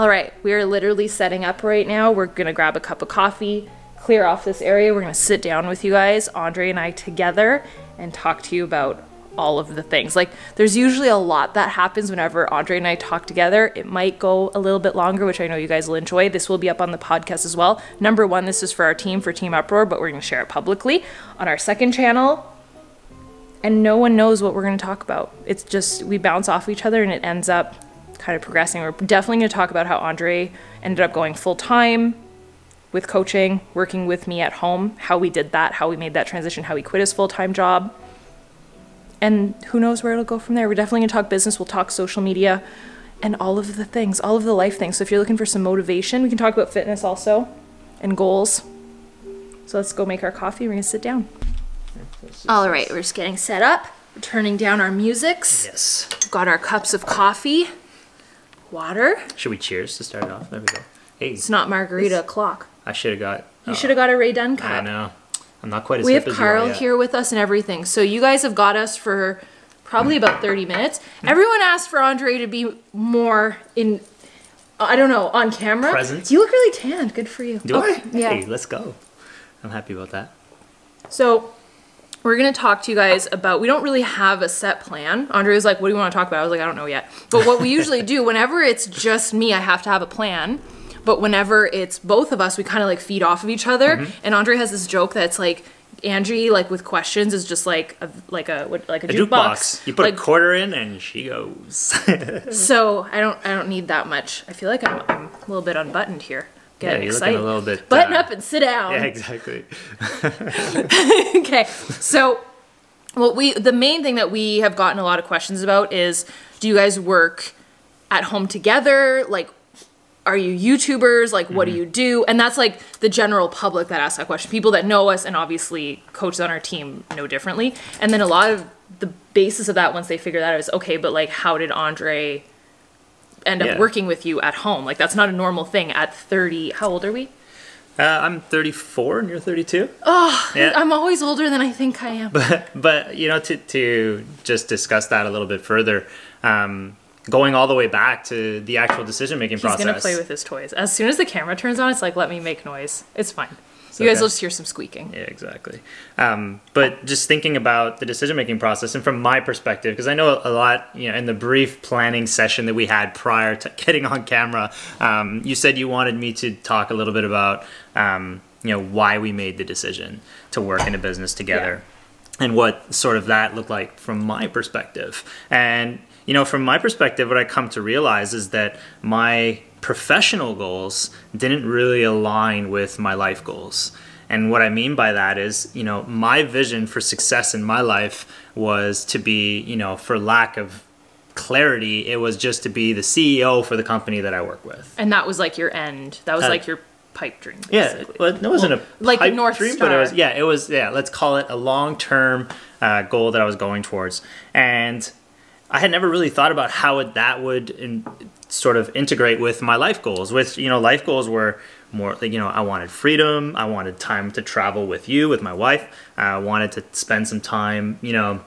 All right, we are literally setting up right now. We're gonna grab a cup of coffee, clear off this area. We're gonna sit down with you guys, Andre and I together, and talk to you about all of the things. Like, there's usually a lot that happens whenever Andre and I talk together. It might go a little bit longer, which I know you guys will enjoy. This will be up on the podcast as well. Number one, this is for our team, for Team Uproar, but we're gonna share it publicly on our second channel. And no one knows what we're gonna talk about. It's just, we bounce off each other and it ends up kind of progressing. We're definitely going to talk about how Andre ended up going full time with coaching, working with me at home, how we did that, how we made that transition, how he quit his full time job. And who knows where it'll go from there. We're definitely going to talk business, we'll talk social media, and all of the things, all of the life things. So if you're looking for some motivation, we can talk about fitness also and goals. So let's go make our coffee. We're going to sit down. All right, we're just getting set up. We're turning down our musics. Yes. We've got our cups of coffee water. Should we cheers to start it off? There we go. Hey, It's not margarita o'clock. I should have got. You uh, should have got a Ray Dunn I know. I'm not quite as We have as Carl here with us and everything. So you guys have got us for probably about 30 minutes. Everyone asked for Andre to be more in I don't know, on camera. Present? You look really tanned. Good for you. Do Oh, I? Yeah. Hey, let's go. I'm happy about that. So we're gonna talk to you guys about. We don't really have a set plan. Andre was like, "What do you want to talk about?" I was like, "I don't know yet." But what we usually do, whenever it's just me, I have to have a plan. But whenever it's both of us, we kind of like feed off of each other. Mm-hmm. And Andre has this joke that's like, Angie, like with questions, is just like a like a like a, A jukebox. jukebox. You put like, a quarter in and she goes. so I don't I don't need that much. I feel like I'm, I'm a little bit unbuttoned here. Yeah, you're looking excited. a little bit, Button uh, up and sit down. yeah, exactly. okay so what we the main thing that we have gotten a lot of questions about is do you guys work at home together like are you youtubers like what do you do and that's like the general public that asks that question people that know us and obviously coaches on our team know differently and then a lot of the basis of that once they figure that out is okay but like how did andre end up Yeah. working with you at home like that's not a normal thing at 30 how old are we Uh, I'm 34 and you're 32. oh Yeah. i'm always older than i think i am but you know to, to just discuss that a little bit further um, going all the way back to the actual decision making He's process gonna play with his toys. As soon as the camera turns on, it's like, let me make noise. It's fine. You okay. guys will just hear some squeaking. yeah exactly um, but just thinking about the decision making process and from my perspective because i know a lot you know in the brief planning session that we had prior to getting on camera um, you said you wanted me to talk a little bit about um, you know why we made the decision to work in a business together and what sort of that looked like from my perspective. And you know, from my perspective, what I come to realize is that my professional goals didn't really align with my life goals. And what I mean by that is, you know, my vision for success in my life was to be, you know, for lack of clarity, it was just to be the CEO for the company that I work with. And that was like your end. That was Uh, like your pipe dream. Yeah, basically. well, it wasn't Well, a like North dream, but it was Star. yeah, it was yeah. Let's call it a long term uh, goal that I was going towards, and I had never really thought about how it, that would in, sort of integrate with my life goals. With you know, life goals were more like you know, I wanted freedom, I wanted time to travel with you, with my wife, I wanted to spend some time, you know.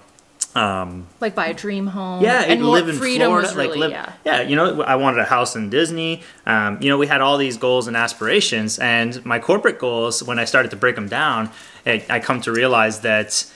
Um, Like buy a dream home. yeah, and live in freedom Florida, really like live, yeah. You know, I wanted a house in Disney. Um, you know, we had all these goals and aspirations, and my corporate goals. When I started to break them down, I, I come to realize that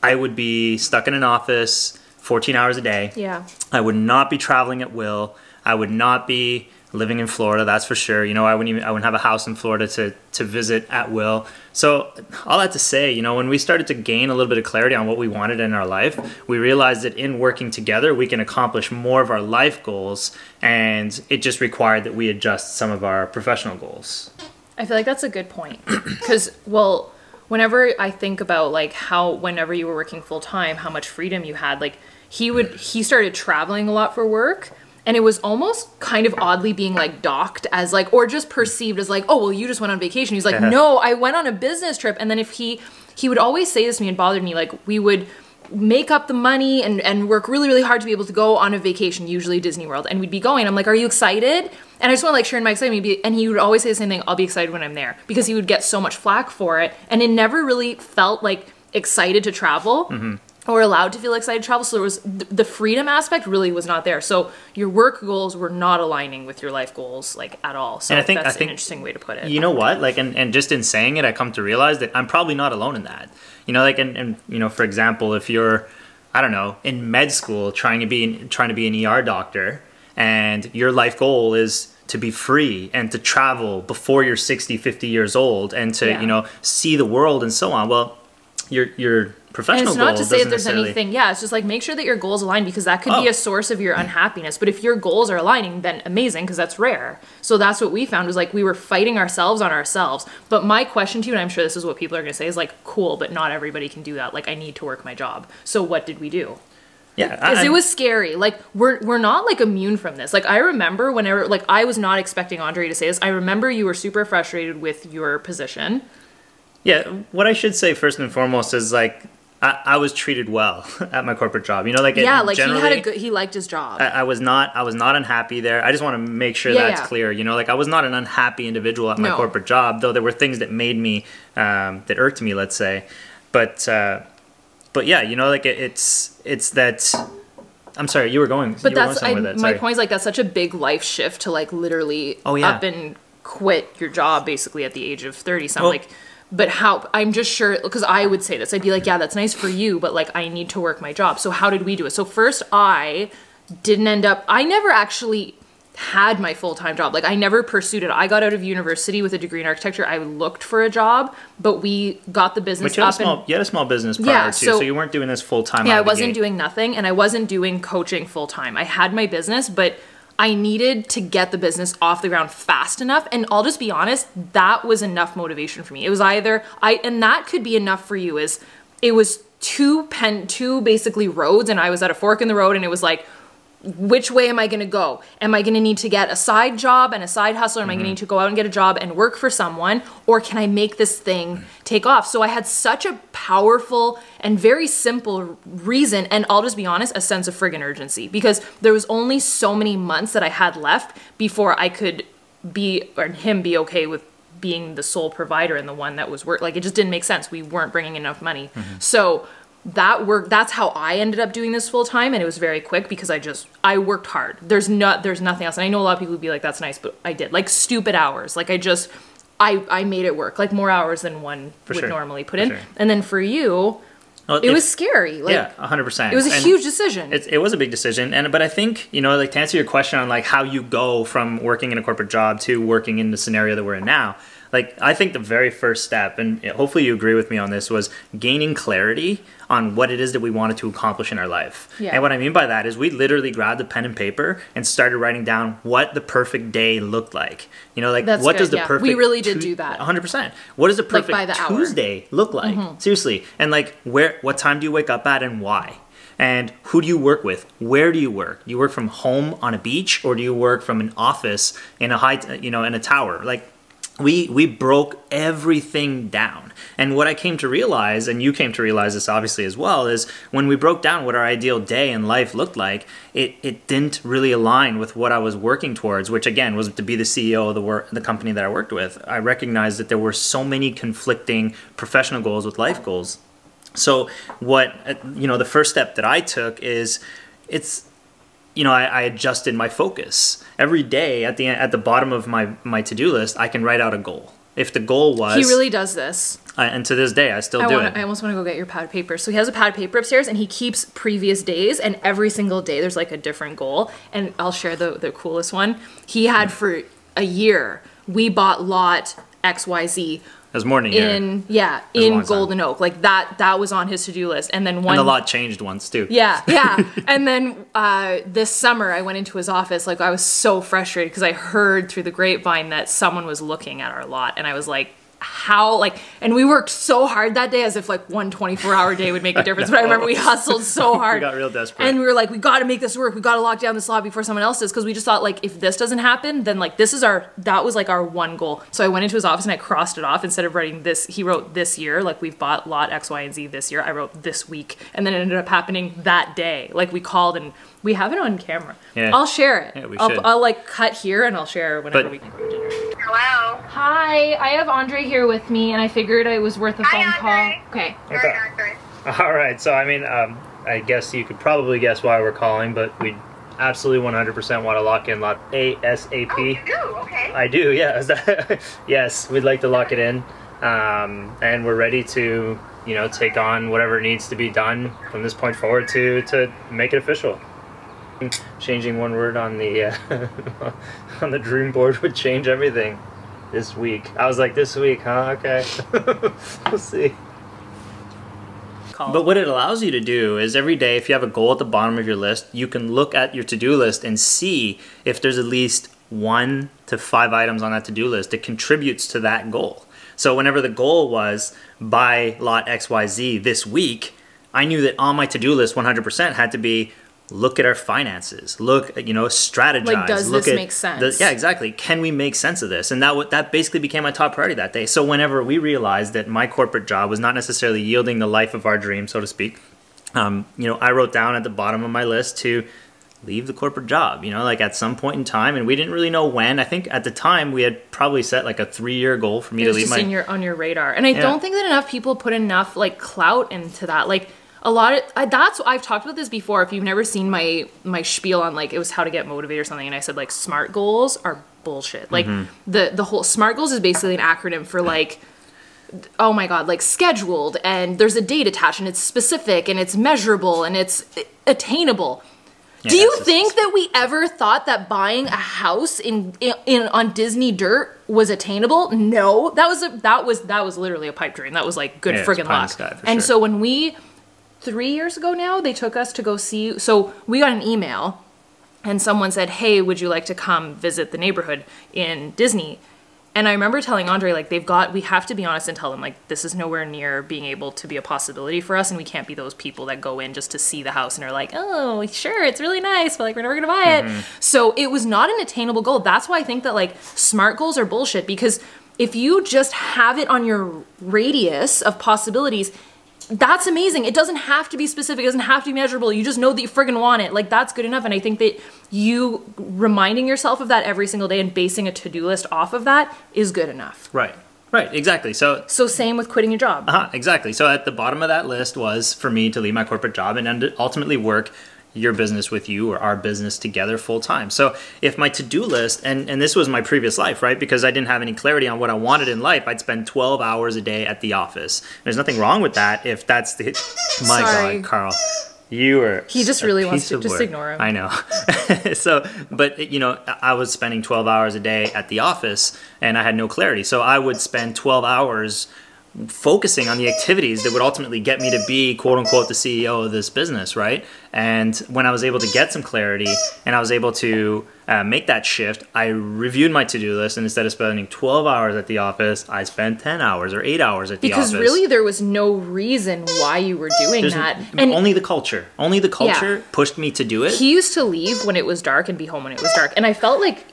I would be stuck in an office 14 hours a day. Yeah. I would not be traveling at will. I would not be living in Florida, that's for sure. You know, I wouldn't even I wouldn't have a house in Florida to to visit at will. So all that to say, you know, when we started to gain a little bit of clarity on what we wanted in our life, we realized that in working together, we can accomplish more of our life goals, and it just required that we adjust some of our professional goals. I feel like that's a good point. Because, well, whenever I think about like how, whenever you were working full time, how much freedom you had, like he would, he started traveling a lot for work. And it was almost kind of oddly being like docked as like, or just perceived as like, oh, well, you just went on vacation. He's like, no, I went on a business trip. And then if he, he would always say this to me and bothered me, like, we would, make up the money and, and work really really hard to be able to go on a vacation usually disney world and we'd be going i'm like are you excited and i just want to like share my excitement and he would always say the same thing i'll be excited when i'm there because he would get so much flack for it and it never really felt like excited to travel mm-hmm. Or allowed to feel excited to travel. So there was th- the freedom aspect really was not there. So your work goals were not aligning with your life goals like at all. So And I think- that's I think- an interesting way to put it. you know what like and, and just in saying it i come to realize that i'm probably not alone in that you know like and, and you know for example if you're i don't know in med school trying to be trying to be an er doctor and your life goal is to be free and to travel before you're 60 50 years old and to Yeah. you know see the world and so on well your your and it's not to say that there's anything. Yeah, it's just like make sure that your goals align because that could be Oh. a source of your unhappiness. But if your goals are aligning, then amazing because that's rare. So that's what we found was like we were fighting ourselves on ourselves. But my question to you, and I'm sure this is what people are going to say, is like, cool, but not everybody can do that. Like I need to work my job. So what did we do? yeah because it was scary. Like we're we're not like immune from this. Like I remember whenever like I was not expecting Andre to say this. I remember you were super frustrated with your position. Yeah, what I should say first and foremost is like I, I was treated well at my corporate job. You know, like yeah, like he had a good. He liked his job. I, I was not I was not unhappy there. I just want to make sure Yeah, that's yeah. clear. You know, like I was not an unhappy individual at my No. corporate job, though there were things that made me um, that irked me. Let's say, but uh, but yeah, you know, like it, it's it's that. I'm sorry, you were going. But were going that's I, that. my point is like that's such a big life shift to like literally Oh, yeah. up and quit your job basically at the age of 30 something Well- like but how i'm just sure because i would say this i'd be like yeah that's nice for you but like i need to work my job. So how did we do it? So first i didn't end up i never actually had my full-time job. Like i never pursued it. I got out of university with a degree in architecture. I looked for a job but we got the business But you had, a up and small, you had a small business prior Yeah, to, so- so you weren't doing this full time. yeah, I wasn't doing nothing and I wasn't doing coaching full time. I had my business, but I needed to get the business off the ground fast enough. And I'll just be honest, that was enough motivation for me. It was either I and that could be enough for you is it was two pen two basically roads and I was at a fork in the road and it was like which way am I going to go? Am I going to need to get a side job and a side hustle? Or am I going to mm-hmm. need to go out and get a job and work for someone? Or can I make this thing take off? So I had such a powerful and very simple reason, and I'll just be honest, a sense of friggin' urgency because there was only so many months that I had left before I could be, or him be okay with being the sole provider and the one that was work. Like it just didn't make sense. We weren't bringing enough money. Mm-hmm. So that work that's how I ended up doing this full time and it was very quick because I just I worked hard. There's not there's nothing else. And I know a lot of people would be like that's nice, but I did. Like stupid hours. Like I just I I made it work. Like more hours than one For would sure. normally put For in. sure. And then for you, Well, it was scary. Like yeah, hundred percent. it was a huge decision. It, it was a big decision, and but I think you know, like to answer your question on like how you go from working in a corporate job to working in the scenario that we're in now. Like I think the very first step, and hopefully you agree with me on this, was gaining clarity on what it is that we wanted to accomplish in our life. Yeah. And what I mean by that is we literally grabbed a pen and paper and started writing down what the perfect day looked like. You know, like That's what good, does the yeah. perfect We really did do that. 100%. What does the perfect by the hour. Tuesday look like? Mm-hmm. Seriously. And like where what time do you wake up at and why? And who do you work with? Where do you work? Do you work from home on a beach or do you work from an office in a high you know in a tower? Like we we broke everything down. And what I came to realize and you came to realize this obviously as well is when we broke down what our ideal day in life looked like, it it didn't really align with what I was working towards, which again was to be the CEO of the work the company that I worked with. I recognized that there were so many conflicting professional goals with life goals. So what uh, you know, the first step that I took is it's you know, I, I adjusted my focus every day. At the at the bottom of my my to do list, I can write out a goal. If the goal was, he really does this. and to this day, I still I, do wanna, it. I almost want to go get your pad of paper. So he has a pad of paper upstairs, and he keeps previous days, and every single day there's like a different goal. And I'll share the the coolest one. He had for a year. We bought lot X Y Z Was morning here, in yeah in. Golden Oak. Like that that was on his to do list. And then one and the lot changed once too. yeah, yeah. and then uh, this summer, I went into his office. Like I was so frustrated because I heard through the grapevine that someone was looking at our lot, and I was like, "How?" Like, and we worked so hard that day, as if like one 24 hour day would make a difference. But I remember we hustled so hard. got real desperate. and we were like, "We got to make this work. We got to lock down this lot before someone else does." Because we just thought like, if this doesn't happen, then like this is our that was like our one goal. So I went into his office and I crossed it off instead of writing this. He wrote this year, like we've bought lot X, Y, and Z this year. I wrote this week, and then it ended up happening that day. Like we called and we have it on camera. Yeah. I'll share it. Yeah, we I'll, should. I'll like cut here and I'll share whenever But- we can go dinner. Hello. Hi, I have Andre here with me, and I figured it was worth a Hi, phone Andre. call. Okay. Sorry, Andre. All right. So I mean, um, I guess you could probably guess why we're calling, but we absolutely 100% want to lock in lot ASAP. Oh, you do? Okay. I do. Yeah. Is that- yes, we'd like to lock it in, um, and we're ready to, you know, take on whatever needs to be done from this point forward to to make it official. Changing one word on the uh, on the dream board would change everything. This week, I was like, this week, huh? Okay, we'll see. But what it allows you to do is every day, if you have a goal at the bottom of your list, you can look at your to do list and see if there's at least one to five items on that to do list that contributes to that goal. So, whenever the goal was buy lot XYZ this week, I knew that on my to do list 100% had to be look at our finances, look, you know, strategize. Like, does look this at make sense? the- yeah, exactly. Can we make sense of this? And that w- that basically became my top priority that day. So whenever we realized that my corporate job was not necessarily yielding the life of our dream, so to speak, um, you know, I wrote down at the bottom of my list to leave the corporate job. You know, like at some point in time, and we didn't really know when. I think at the time we had probably set like a three year goal for me to leave my. in your on your radar and i don't think that enough people put enough like clout into that like a lot of I, that's i've talked about this before if you've never seen my my spiel on like it was how to get motivated or something and i said like smart goals are bullshit like Mm-hmm. the the whole smart goals is basically an acronym for like oh my god like scheduled and there's a date attached and it's specific and it's measurable and it's attainable Yeah, do you think that we ever thought that buying a house in, in in on Disney dirt was attainable? No, that was a that was that was literally a pipe dream. That was like good Yeah, friggin' pie in the luck. and sure. so when we three years ago now, they took us to go see. So we got an email, and someone said, "Hey, would you like to come visit the neighborhood in Disney?" And I remember telling Andre, like, they've got, we have to be honest and tell them, like, this is nowhere near being able to be a possibility for us. And we can't be those people that go in just to see the house and are like, oh, sure, it's really nice, but like, we're never to buy it. Mm-hmm. So it was not an attainable goal. That's why I think that, like, smart goals are bullshit because if you just have it on your radius of possibilities, that's amazing. It doesn't have to be specific. It doesn't have to be measurable. You just know that you friggin' want it. Like that's good enough. And I think that you reminding yourself of that every single day and basing a to-do list off of that is good enough. Right. Right. Exactly. So So same with quitting your job. Uh-huh, exactly. So at the bottom of that list was for me to leave my corporate job and ultimately work your business with you or our business together full time. So if my to-do list and and this was my previous life, right? Because I didn't have any clarity on what I wanted in life, I'd spend 12 hours a day at the office. There's nothing wrong with that if that's the My Sorry. god, Carl. You were He just really wants to- just work. ignore him. I know. so, but you know, I was spending 12 hours a day at the office and I had no clarity. So I would spend 12 hours focusing on the activities that would ultimately get me to be quote unquote the CEO of this business, right? And when I was able to get some clarity and I was able to uh, make that shift, I reviewed my to do list and instead of spending 12 hours at the office, I spent 10 hours or 8 hours at the Because office. Because really there was no reason why you were doing There's that. n- And only the culture. Only the culture pushed me to do it. he used to leave when it was dark and be home when it was dark and i felt like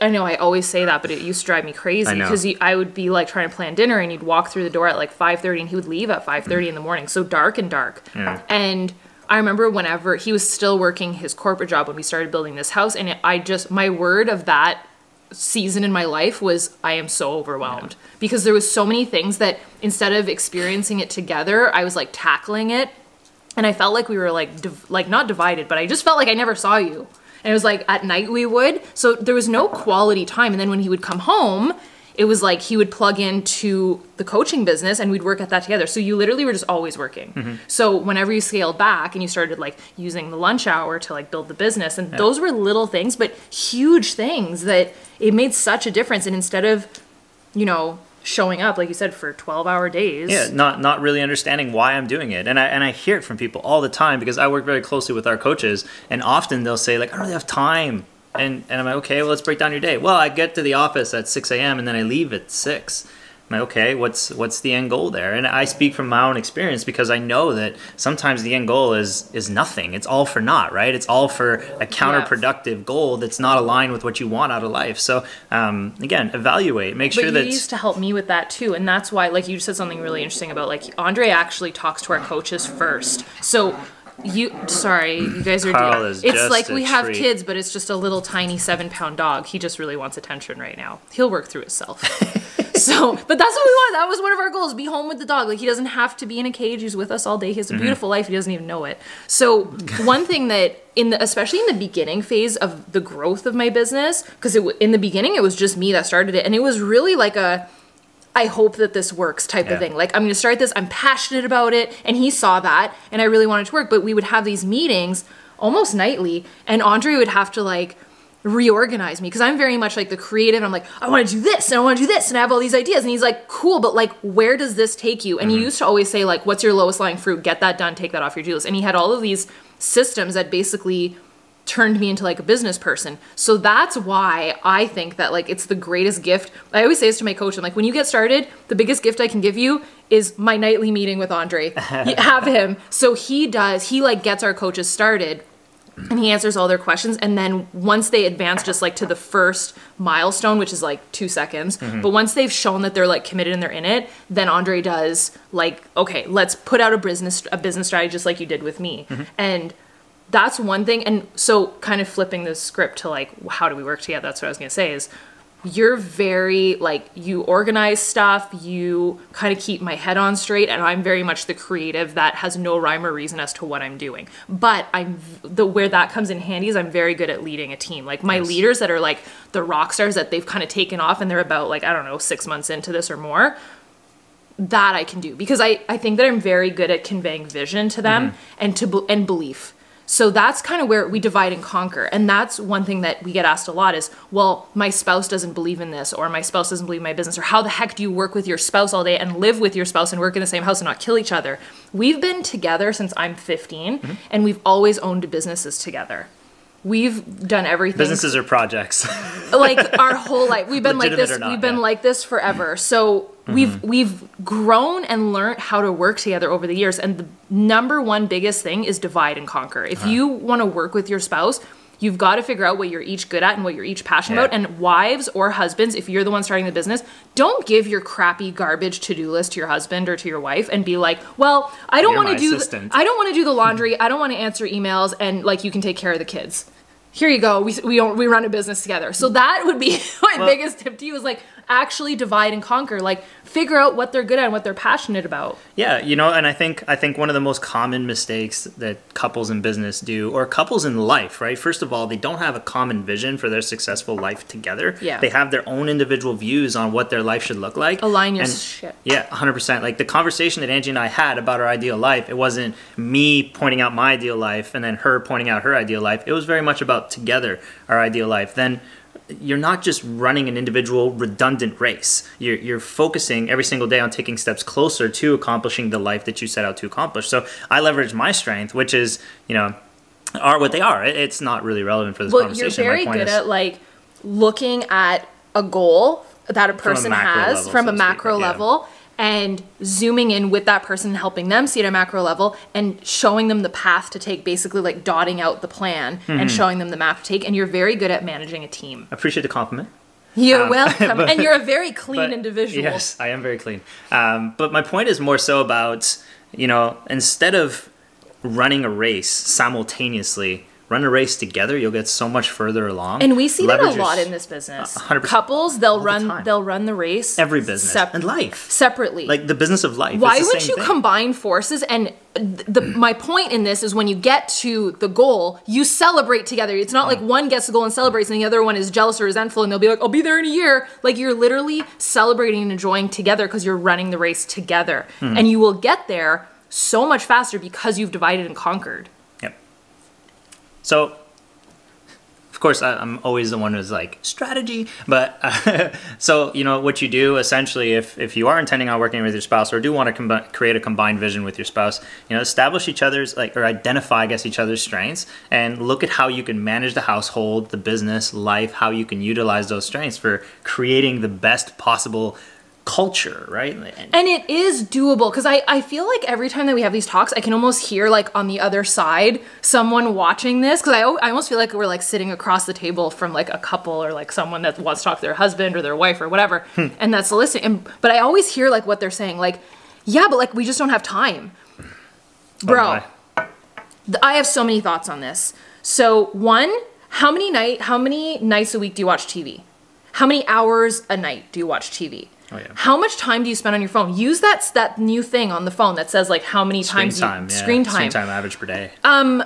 I know I always say that, but it used to drive me crazy because I would be like trying to plan dinner, and he'd walk through the door at like five thirty, and he would leave at five thirty in the morning, so dark and dark. Yeah. And I remember whenever he was still working his corporate job when we started building this house, and it, I just my word of that season in my life was I am so overwhelmed because there was so many things that instead of experiencing it together, I was like tackling it and I felt like we were like div- like not divided, but I just felt like I never saw you. And it was like at night we would, so there was no quality time. And then when he would come home, it was like he would plug into the coaching business and we'd work at that together. So you literally were just always working. Mm-hmm. So whenever you scaled back and you started like using the lunch hour to like build the business, and those were little things, but huge things that it made such a difference. And instead of, you know, showing up like you said for 12 hour days yeah, not not really understanding why I'm doing it, and I and I hear it from people all the time because I work very closely with our coaches, and often they'll say like, I don't really have time, and and I'm like, okay, well let's break down your day. Well, I get to the office at 6 a.m. and then I leave at six. I'm like, okay, what's what's the end goal there? And I speak from my own experience because I know that sometimes the end goal is is nothing. It's all for naught, right? It's all for a counterproductive goal that's not aligned with what you want out of life. So um, again, evaluate, make But sure you that used to help me with that too, and that's why, like you said something really interesting about like Andre actually talks to our coaches first. So you, sorry, you guys are. Is it's like we have treat. kids, but it's just a little tiny seven pound dog. He just really wants attention right now. He'll work through himself. so, but that's what we want. That was one of our goals: be home with the dog. Like he doesn't have to be in a cage. He's with us all day. He has a mm-hmm. beautiful life. He doesn't even know it. So, one thing that in the especially in the beginning phase of the growth of my business, because it in the beginning it was just me that started it, and it was really like a I hope that this works type Yeah. of thing. Like, I'm going to start this. I'm passionate about it. And he saw that and I really wanted to work. But we would have these meetings almost nightly and Andre would have to like reorganize me because I'm very much like the creative. I'm like, I want to do this and I want to do this and I have all these ideas. And he's like, cool, but like, where does this take you? And he mm-hmm. used to always say, like, what's your lowest lying fruit? Get that done. Take that off your to list. And he had all of these systems that basically turned me into like a business person. So that's why I think that like it's the greatest gift. I always say this to my coach. I'm like, when you get started, the biggest gift I can give you is my nightly meeting with Andre. Have him. So he does, he like gets our coaches started and he answers all their questions. And then once they advance just like to the first milestone, which is like two seconds, mm-hmm. but once they've shown that they're like committed and they're in it, then Andre does like, okay, let's put out a business, a business strategy just like you did with me. Mm-hmm. And that's one thing and so kind of flipping the script to like how do we work together that's what i was going to say is you're very like you organize stuff you kind of keep my head on straight and i'm very much the creative that has no rhyme or reason as to what i'm doing but i'm the where that comes in handy is i'm very good at leading a team like my Yes. leaders that are like the rock stars that they've kind of taken off and they're about like i don't know six months into this or more that I can do because I, I think that I'm very good at conveying vision to them mm-hmm. and to and belief. So that's kind of where we divide and conquer. And that's one thing that we get asked a lot is, well, my spouse doesn't believe in this or my spouse doesn't believe in my business or how the heck do you work with your spouse all day and live with your spouse and work in the same house and not kill each other? We've been together since I'm 15 mm-hmm. and we've always owned businesses together. We've done everything Businesses are projects. like our whole life we've been like this not, we've been yeah. like this forever so we've we've grown and learned how to work together over the years and the number one biggest thing is divide and conquer if you want to work with your spouse you've got to figure out what you're each good at and what you're each passionate Yeah. about and wives or husbands if you're the one starting the business don't give your crappy garbage to-do list to your husband or to your wife and be like well i don't want to do the, i don't want to do the laundry i don't want to answer emails and like you can take care of the kids here you go. We we we run a business together. So that would be my Well- biggest tip to you is like actually divide and conquer. Like figure out what they're good at and what they're passionate about. Yeah, you know, and I think I think one of the most common mistakes that couples in business do, or couples in life, right? First of all, they don't have a common vision for their successful life together. Yeah. They have their own individual views on what their life should look like. Align your And- shit. Yeah, 100%. Like the conversation that Angie and I had about our ideal life, it wasn't me pointing out my ideal life and then her pointing out her ideal life. It was very much about together, our ideal life. Then you're not just running an individual redundant race. You're, you're focusing every single day on taking steps closer to accomplishing the life that you set out to accomplish. So I leverage my strength, which is, you know, are what they are. It's not really relevant for this Well, you're conversation. My very good is- at like looking at a goal that a person macro has level, from so a speak, macro yeah. level and zooming in with that person helping them see at a macro level and showing them the path to take basically like dotting out the plan Mm-hmm. and showing them the map to take and you're very good at managing a team I appreciate the compliment. you're Um, welcome but- and you're a very clean But- individual Yes, I am very clean. Um, but my point is more so about, you know, instead of running a race simultaneously, run a race together. You'll get so much further along. And we see that a lot in this business. 100%. Couples, they'll the run time. they'll run the race every business sep- and life, separately. like the business of life. Why would you thing. combine forces? And the my point in this is when you get to the goal, you celebrate together. It's not like Mm. one gets the goal and celebrates, and the other one is jealous or resentful, and they'll be like, "I'll be there in a year." Like you're literally celebrating and enjoying together because you're running the race together, Hmm. and you will get there so much faster because you've divided and conquered. So, of course, I, I'm always the one who's like strategy. But uh, so you know what you do essentially, if if you are intending on working with your spouse or do want to create a combined vision with your spouse, you know, establish each other's like or identify, I guess, each other's strengths and look at how you can manage the household, the business, life, how you can utilize those strengths for creating the best possible culture, right? And- And it is doable because I, I feel like every time that we have these talks, I can almost hear like on the other side someone watching this because I, I almost feel like we're like sitting across the table from like a couple or like someone that wants to talk to their husband or their wife or whatever, hmm. and that's listening. And, but I always hear like what they're saying, like, yeah, but like we just don't have time, oh bro. Oh I have so many thoughts on this. So one, how many night how many nights a week do you watch TV? How many hours a night do you watch TV? Oh, yeah. How much time do you spend on your phone? Use that that new thing on the phone that says like how many Screen times time. you yeah. screen time. Screen time average per day. Um,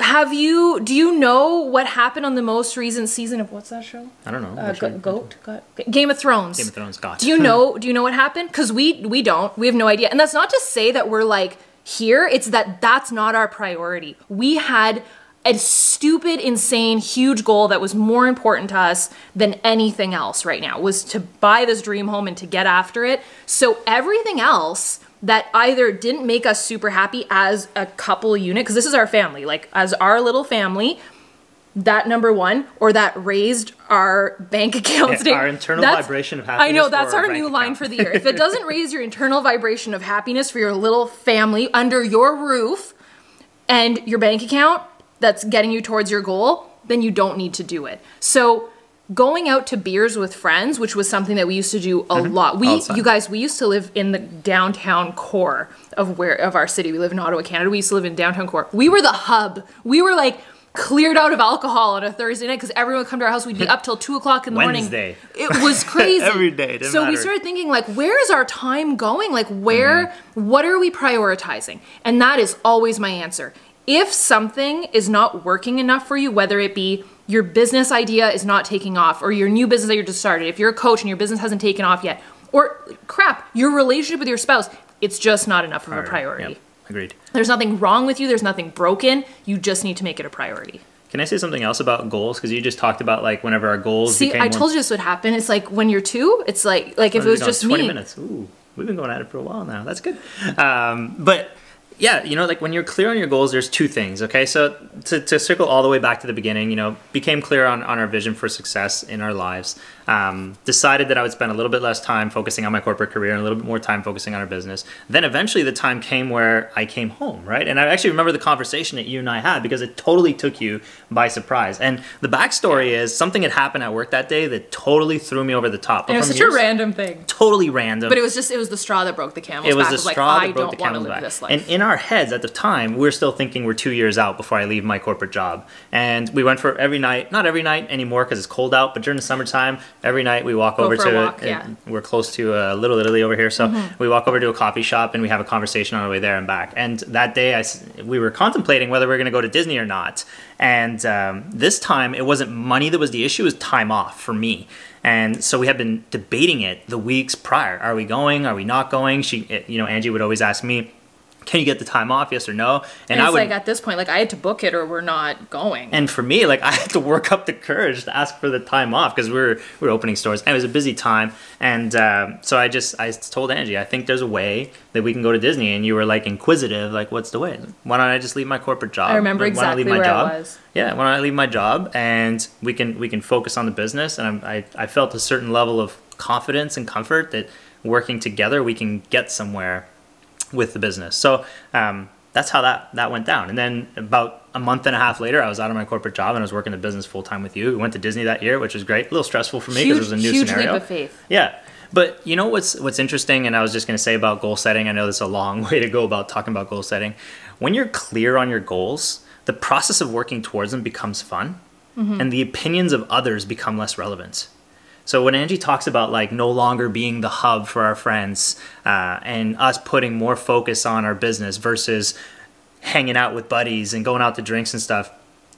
have you do you know what happened on the most recent season of what's that show? I don't know. Uh, Go-? Goat, Goat, Game of Thrones. Game of Thrones. Got. Do you know? Do you know what happened? Because we we don't. We have no idea. And that's not to say that we're like here. It's that that's not our priority. We had a stupid, insane, huge goal that was more important to us than anything else right now. Was to buy this dream home and to get after it. So everything else that either didn't make us super happy as a couple unit because this is our family like as our little family that number one or that raised our bank account Yeah, our internal That's- vibration of happiness. I know that's our our new line account. for the year. If it doesn't raise your internal vibration of happiness for your little family under your roof and your bank account that's getting you towards your goal, then you don't need to do it. So going out to beers with friends, which was something that we used to do a lot. We you guys, we used to live in the downtown core of where of our city. We live in Ottawa, Canada. We used to live in downtown core. We were the hub. We were like cleared out of alcohol on a Thursday night because everyone would come to our house. We'd be up till two o'clock in the Wednesday. morning. It was crazy. Every day, didn't so we started thinking like, where is our time going? Like, where? Mm-hmm. What are we prioritizing? And that is always my answer. If something is not working enough for you, whether it be your business idea is not taking off, or your new business that you just started, if you're a coach and your business hasn't taken off yet, or crap, your relationship with your spouse, it's just not enough of a priority. Yep, agreed. There's nothing wrong with you. There's nothing broken. You just need to make it a priority. Can I say something else about goals? Because you just talked about like whenever our goals. See, I more- told you this would happen. It's like when you're two, it's like like if it was just 20 me. minutes. Ooh, we've been going at it for a while now. That's good. Um, but yeah, you know, like when you're clear on your goals, there's two things. Okay, so to, to circle all the way back to the beginning, you know, became clear on, on our vision for success in our lives. Um, decided that I would spend a little bit less time focusing on my corporate career and a little bit more time focusing on our business. Then eventually the time came where I came home, right? And I actually remember the conversation that you and I had because it totally took you by surprise. And the backstory is something had happened at work that day that totally threw me over the top. But it was such a random thing. totally random. But it was just it was the straw that broke the camel's it was back. the like, straw I that broke don't the camel's back. this life. And in our heads at the time, we are still thinking we're two years out before I leave my corporate job. And we went for every night, not every night anymore because it's cold out, but during the summertime, every night we walk Go over to walk, yeah. Mm-hmm. we're close to uh, Little Italy over here, so we walk over to a coffee shop and we have a conversation on our way there and back. And that day, I we were contemplating whether we are going to go to Disney or not. And um, this time, it wasn't money that was the issue; it was time off for me. And so we had been debating it the weeks prior. Are we going? Are we not going? She, eh, you know, Angie would always ask me, "Can you get the time off? Yes or no?" and I it's would. like at this point, like I had to book it or we're not going. and for me, like I had to work up the courage to ask for the time off because we were we were opening stores. And it was a busy time, and um, so I just I told Angie, I think there's a way that we can go to Disney. And you were like inquisitive, like what's the way? Why don't I just leave my corporate job? I remember Like, why don't exactly leave my where I job? was. Yeah, why don't I leave my job and we can we can focus on the business. And I'm, I I felt a certain level of confidence and comfort that working together we can get somewhere with the business. So um, that's how that that went down. And then about a month and a half later, I was out of my corporate job and I was working the business full time with you. We went to Disney that year, which was great. A little stressful for me because it was a new huge scenario. leap of faith. Yeah. But you know what's what's interesting, and I was just going to say about goal setting. I know this is a long way to go about talking about goal setting. When you're clear on your goals, the process of working towards them becomes fun, and the opinions of others become less relevant. So when Angie talks about like no longer being the hub for our friends, uh, and us putting more focus on our business versus hanging out with buddies and going out to drinks and stuff.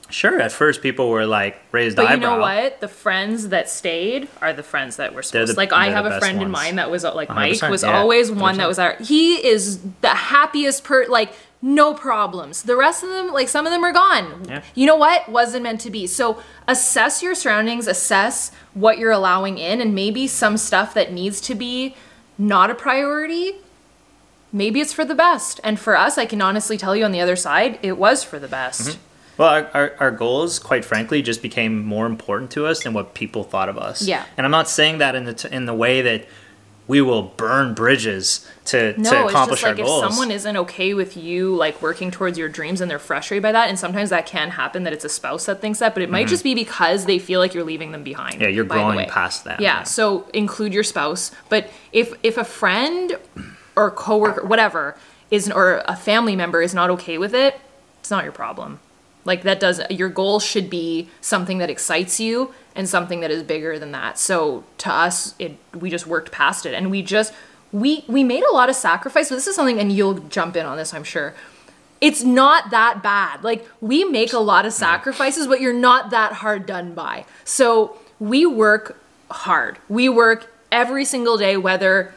Sure, at first people were like raised But eyebrow. you know what? The friends that stayed are the friends that were supposed. the- like I have a friend in ones. mind that was uh, like Mike was yeah, always one 100%. that was our. He is the happiest per like no problems. The rest of them, like some of them are gone. Yeah. You know what? Wasn't meant to be. So assess your surroundings, assess what you're allowing in, and maybe some stuff that needs to be not a priority. Maybe it's for the best. And for us, I can honestly tell you on the other side, it was for the best. Mm-hmm. Well, our, our, our goals, quite frankly, just became more important to us than what people thought of us. Yeah. And I'm not saying that in the t- in the way that we will burn bridges to, No, to it's accomplish just like our if someone isn't okay with you like working towards your dreams and they're frustrated by that, and sometimes that can happen that it's a spouse that thinks that, but it might just be because they feel like you're leaving them behind. Mm-hmm. Yeah, you're growing past that, Yeah, yeah. so include your spouse. But if if a friend or coworker, whatever, is or a family member is not okay with it, it's not your problem. Like that does your goal should be something that excites you and something that is bigger than that. So to us, it we just worked past it and we just we we made a lot of sacrifice. But this is something, and you'll jump in on this, I'm sure. It's not that bad. Like we make a lot of sacrifices, but you're not that hard done by. So we work hard. We work every single day, whether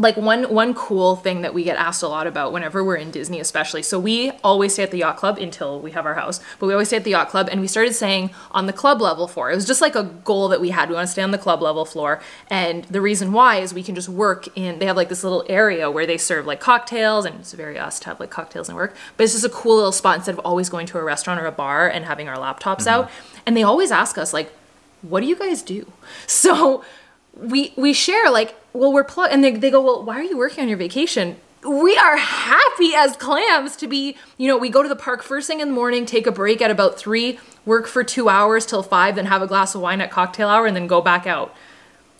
like one one cool thing that we get asked a lot about whenever we're in Disney especially. So we always stay at the yacht club until we have our house. But we always stay at the yacht club and we started saying on the club level floor. It was just like a goal that we had. We want to stay on the club level floor. And the reason why is we can just work in they have like this little area where they serve like cocktails and it's very us to have like cocktails and work. But it's just a cool little spot instead of always going to a restaurant or a bar and having our laptops mm-hmm. out. And they always ask us like what do you guys do? So we we share like well we're plug and they, they go well why are you working on your vacation? We are happy as clams to be you know we go to the park first thing in the morning take a break at about three work for two hours till five then have a glass of wine at cocktail hour and then go back out.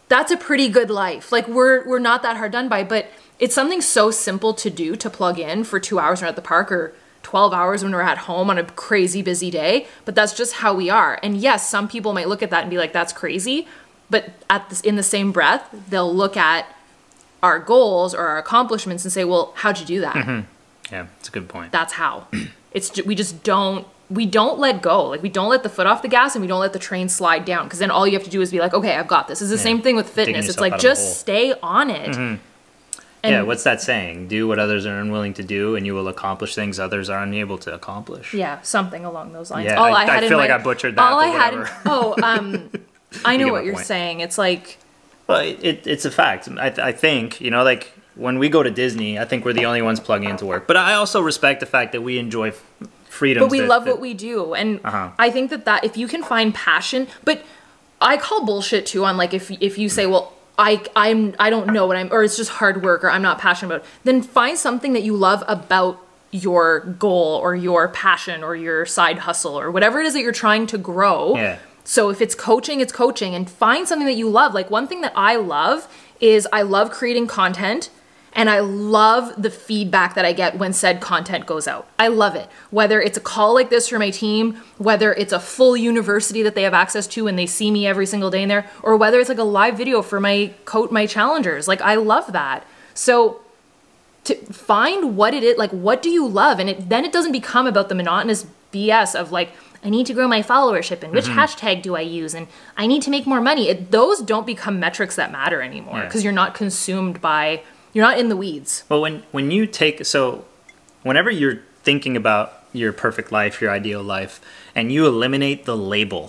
That's a pretty good life. Like we're we're not that hard done by but it's something so simple to do to plug in for two hours when we're at the park or 12 hours when we're at home on a crazy busy day but that's just how we are. And yes some people might look at that and be like that's crazy but at this, in the same breath they'll look at our goals or our accomplishments and say well how'd you do that? Yeah, it's a good point. that's how. It's we just don't we don't let go. Like we don't let the foot off the gas and we don't let the train slide down because then all you have to do is be like okay i've got this. It's the same thing with fitness. It's like out of a hole. just stay on it. And yeah, what's that saying? Do what others are unwilling to do, and you will accomplish things others are unable to accomplish. yeah something along those lines. Yeah, all I- i, had I feel my, like I butchered that, all i had in, oh um i know what you're point. saying it's like Well, it, it, it's a fact. I, th- I think, you know, like when we go to Disney, I think we're the only ones plugging into work. But I also respect the fact that we enjoy f- freedom. but we love what we do and Uh-huh. i think that that if you can find passion but i call bullshit too on like if if you say well I I'm I don't know what I'm or it's just hard work or I'm not passionate about. it, Then find something that you love about your goal or your passion or your side hustle or whatever it is that you're trying to grow. Yeah. So if it's coaching, it's coaching and find something that you love. Like one thing that I love is I love creating content and I love the feedback that I get when said content goes out. I love it. Whether it's a call like this for my team, whether it's a full university that they have access to and they see me every single day in there, or whether it's like a live video for my coat my challengers. Like I love that. So to find what it is like what do you love and it then it doesn't become about the monotonous bs of like i need to grow my followership and which Mm-hmm. hashtag do i use and i need to make more money it, those don't become metrics that matter anymore Yeah. because you're not consumed by you're not in the weeds Well, when when you take so, whenever you're thinking about your perfect life, your ideal life, and you eliminate the label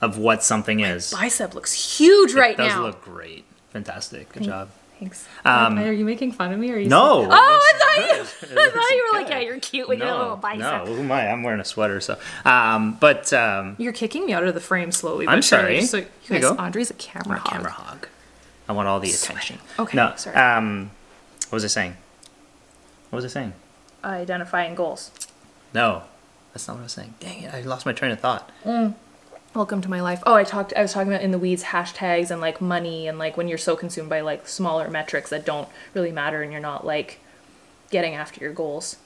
of what something is, bicep looks huge it right does now Does look great. Fantastic. Good job. Thanks Um, are you making fun of me or are you No. oh i thought you looks good. It i thought you were like yeah you're cute with your little No, bicep no, who am I? I'm wearing a sweater, so. Um, but um, you're kicking me out of the frame slowly I'm sorry. so you guys go. andre's a camera I'm a hog. camera hog. I want all the attention. Okay, No. sorry. Um, what was I saying? What was I saying? identifying goals No, that's not what I was saying. Dang it! I lost my train of thought. Welcome to my life oh i talked i was talking about in the weeds hashtags and like money and like when you're so consumed by like smaller metrics that don't really matter and you're not like getting after your goals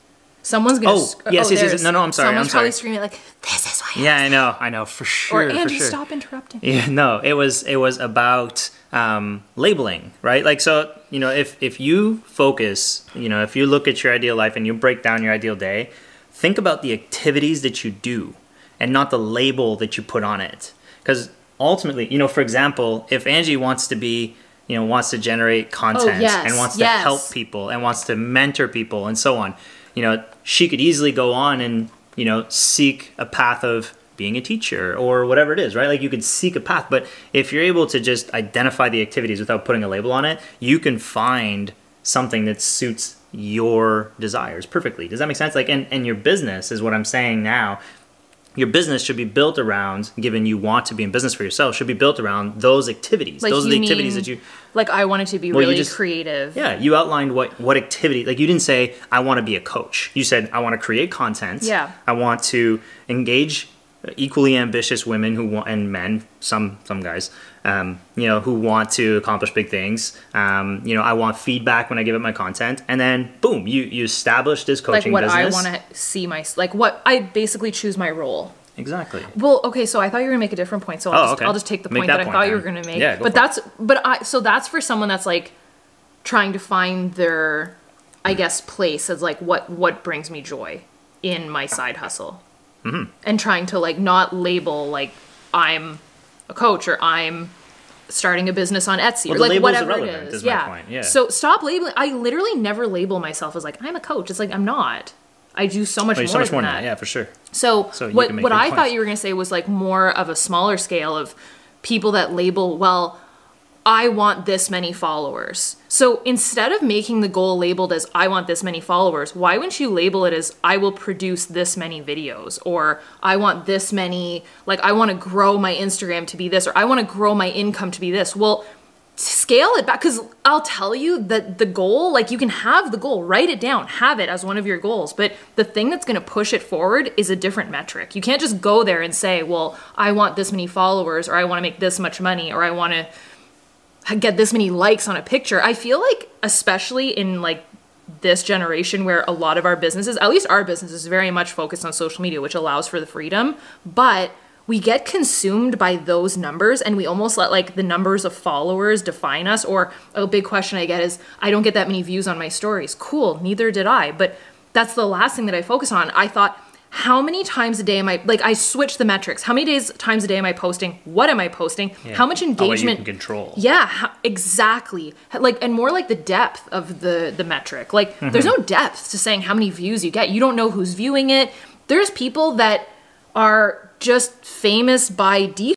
someone's gonna Oh, sc- yes, yes, yes. there's- No, no, I'm sorry, someone's I'm probably sorry. screaming like this is why Yeah, I know. I know for sure. or for andre sure. stop interrupting Yeah, no, it was it was about um, labeling, right? Like so, you know, if if you focus, you know, if you look at your ideal life and you break down your ideal day, think about the activities that you do and not the label that you put on it. Because ultimately, you know, for example, if Angie wants to be you know wants to generate oh, content Oh, yes, and wants yes. to help people and wants to mentor people and so on you know she could easily go on and you know seek a path of being a teacher or whatever it is right like you could seek a path but if you're able to just identify the activities without putting a label on it you can find something that suits your desires perfectly does that make sense like and, and your business is what i'm saying now your business should be built around given you want to be in business for yourself should be built around those activities like those are the activities mean- that you like i wanted to be Well, really just- creative yeah, you outlined what what activity. Like you didn't say I want to be a coach. You said I want to create content. Yeah. I want to engage equally ambitious women who want and men, some some guys, um, you know, who want to accomplish big things. Um, you know, I want feedback when I give it my content, and then boom, you you establish this coaching like what business. I want to see my like what I basically choose my role. exactly. Well, okay, so I thought you were gonna make a different point, so I'll, Oh, just, okay. I'll just take the Make point that that, I point thought you were gonna make. Yeah, go but for it. that's but I so that's for someone that's like trying to find their, I guess, place as like what what brings me joy in my side hustle, mm-hmm. and trying to like not label like I'm a coach or I'm starting a business on Etsy Well, or like whatever it is. is my yeah. point, yeah. So stop labeling. I literally never label myself as like I'm a coach. It's like I'm not. I do so much Oh, more so much than more than that. that. Yeah, for sure. So, So what what I thought you were going to say was like more of a smaller scale of people that label well I want this many followers. So instead of making the goal labeled as I want this many followers, why wouldn't you label it as I will produce this many videos or I want this many like I want to grow my Instagram to be this or I want to grow my income to be this. Well, scale it back because I'll tell you that the goal, like you can have the goal, write it down, have it as one of your goals, but the thing that's going to push it forward is a different metric. You can't just go there and say, well, I want this many followers or I want to make this much money or I want to get this many likes on a picture. I feel like, especially in like this generation where a lot of our businesses, at least our business, is very much focused on social media, which allows for the freedom, but we get consumed by those numbers and we almost let like the numbers of followers define us or a big question i get is i don't get that many views on my stories cool neither did i but that's the last thing that i focus on i thought how many times a day am i like i switch the metrics how many days times a day am i posting what am i posting how much How you engagement can control. yeah, ho- exactly. Like and more like the depth of the the metric. Like mm-hmm. there's no depth to saying how many views you get. You don't know who's viewing it. There's people that are just famous by default.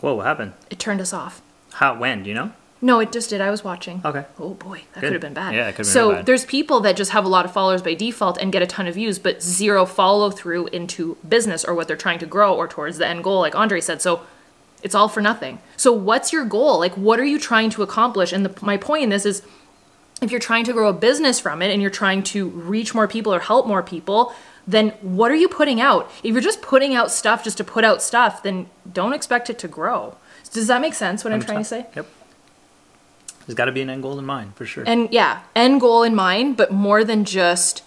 Whoa, what happened? It turned us off. How? When? Do you know? No, it just did. I was watching. Okay. Oh boy, that could have been bad. Yeah, it could have been So bad. there's people that just have a lot of followers by default and get a ton of views, but zero follow through into business or what they're trying to grow or towards the end goal, like Andre said. So it's all for nothing. So what's your goal? Like, what are you trying to accomplish? And the, my point in this is, if you're trying to grow a business from it and you're trying to reach more people or help more people, then what are you putting out? If you're just putting out stuff just to put out stuff, then don't expect it to grow. Does that make sense? What I'm trying to say? Yep. There's got to be an end goal in mind for sure. And yeah, end goal in mind, but more than just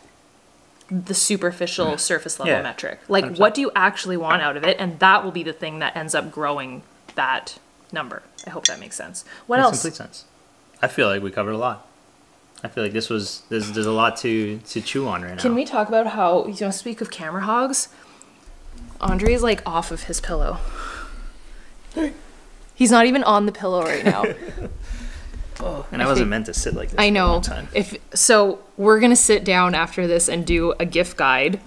the superficial surface level Yeah, metric. Like 100%. what do you actually want out of it? And that will be the thing that ends up growing that number. I hope that makes sense. What Makes else? complete sense. I feel like we covered a lot. I feel like this was there's there's a lot to to chew on right now. Can we talk about how you know speak of camera hogs? Andre is like off of his pillow. He's not even on the pillow right now. And I, I wasn't think- meant to sit like this. I know. If so, we're gonna sit down after this and do a gift guide.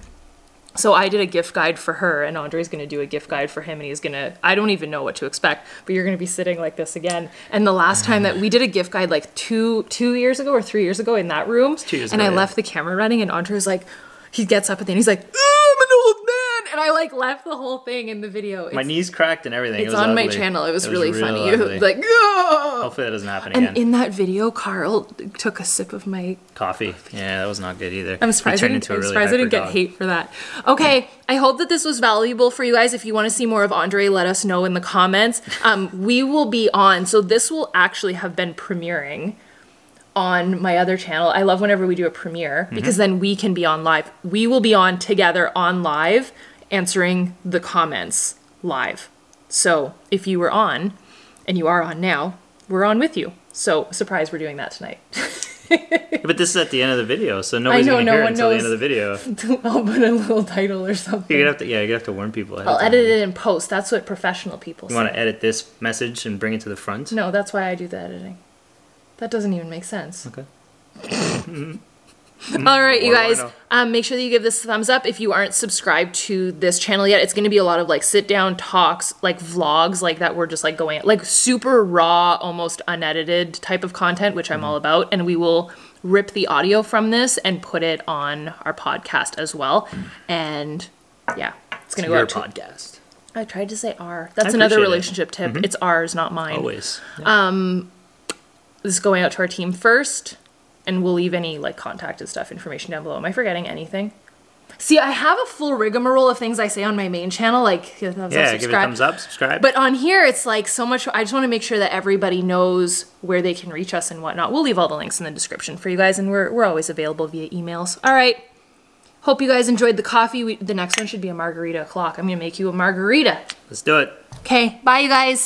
So I did a gift guide for her, and Andre's gonna do a gift guide for him, and he's gonna. I don't even know what to expect, but you're gonna be sitting like this again. And the last time that we did a gift guide, like two two years ago or three years ago, in that room, and ago, I yeah. left the camera running, and Andre was like, he gets up at the end, he's like, I'm an old man, and I like left the whole thing in the video. My knees cracked and everything. It's it was on my channel. It was It really real funny. ugly. like, "Ah!" Hopefully that doesn't happen and again. in that video, Carl took a sip of my Coffee. Yeah, that was not good either. I'm surprised, I didn't, into a I'm surprised I didn't get dog. hate for that. Okay, I hope that this was valuable for you guys. If you want to see more of Andre, let us know in the comments. Um, we will be on, so this will actually have been premiering on my other channel. I love whenever we do a premiere Mm-hmm. because then we can be on live. We will be on together on live answering the comments live. So if you were on, and you are on now, we're on with you. So surprise, we're doing that tonight. But this is at the end of the video, so nobody's know, gonna no hear it until the end of the video. I'll put a little title or something. You're gonna have to, yeah, you're have to warn people. I'll edit it in post. That's what professional people You want to edit this message and bring it to the front? No, that's why I do the editing. That doesn't even make sense. Okay. All right, you What do I guys. Um, make sure that you give this a thumbs up if you aren't subscribed to this channel yet. It's going to be a lot of like sit down talks, like vlogs, like that. We're just like going like super raw, almost unedited type of content, which I'm Mm-hmm. all about. And we will rip the audio from this and put it on our podcast as well. And yeah, it's going to go Your out to podcast. I tried to say R. That's another appreciate it. Mm-hmm. relationship tip. It's ours, not mine. Always. This is going out to our team first, and we'll leave any like contact and stuff information down below. Am I forgetting anything? See, I have a full rigmarole of things I say on my main channel, like yeah, thumbs up, give it a subscribe. thumbs up, subscribe. But on here, it's like so much. I just want to make sure that everybody knows where they can reach us and whatnot. We'll leave all the links in the description for you guys, and we're, we're always available via emails. All right. Hope you guys enjoyed the coffee. We, the next one should be a margarita o'clock. I'm going to make you a margarita. Let's do it. Okay. Bye, you guys.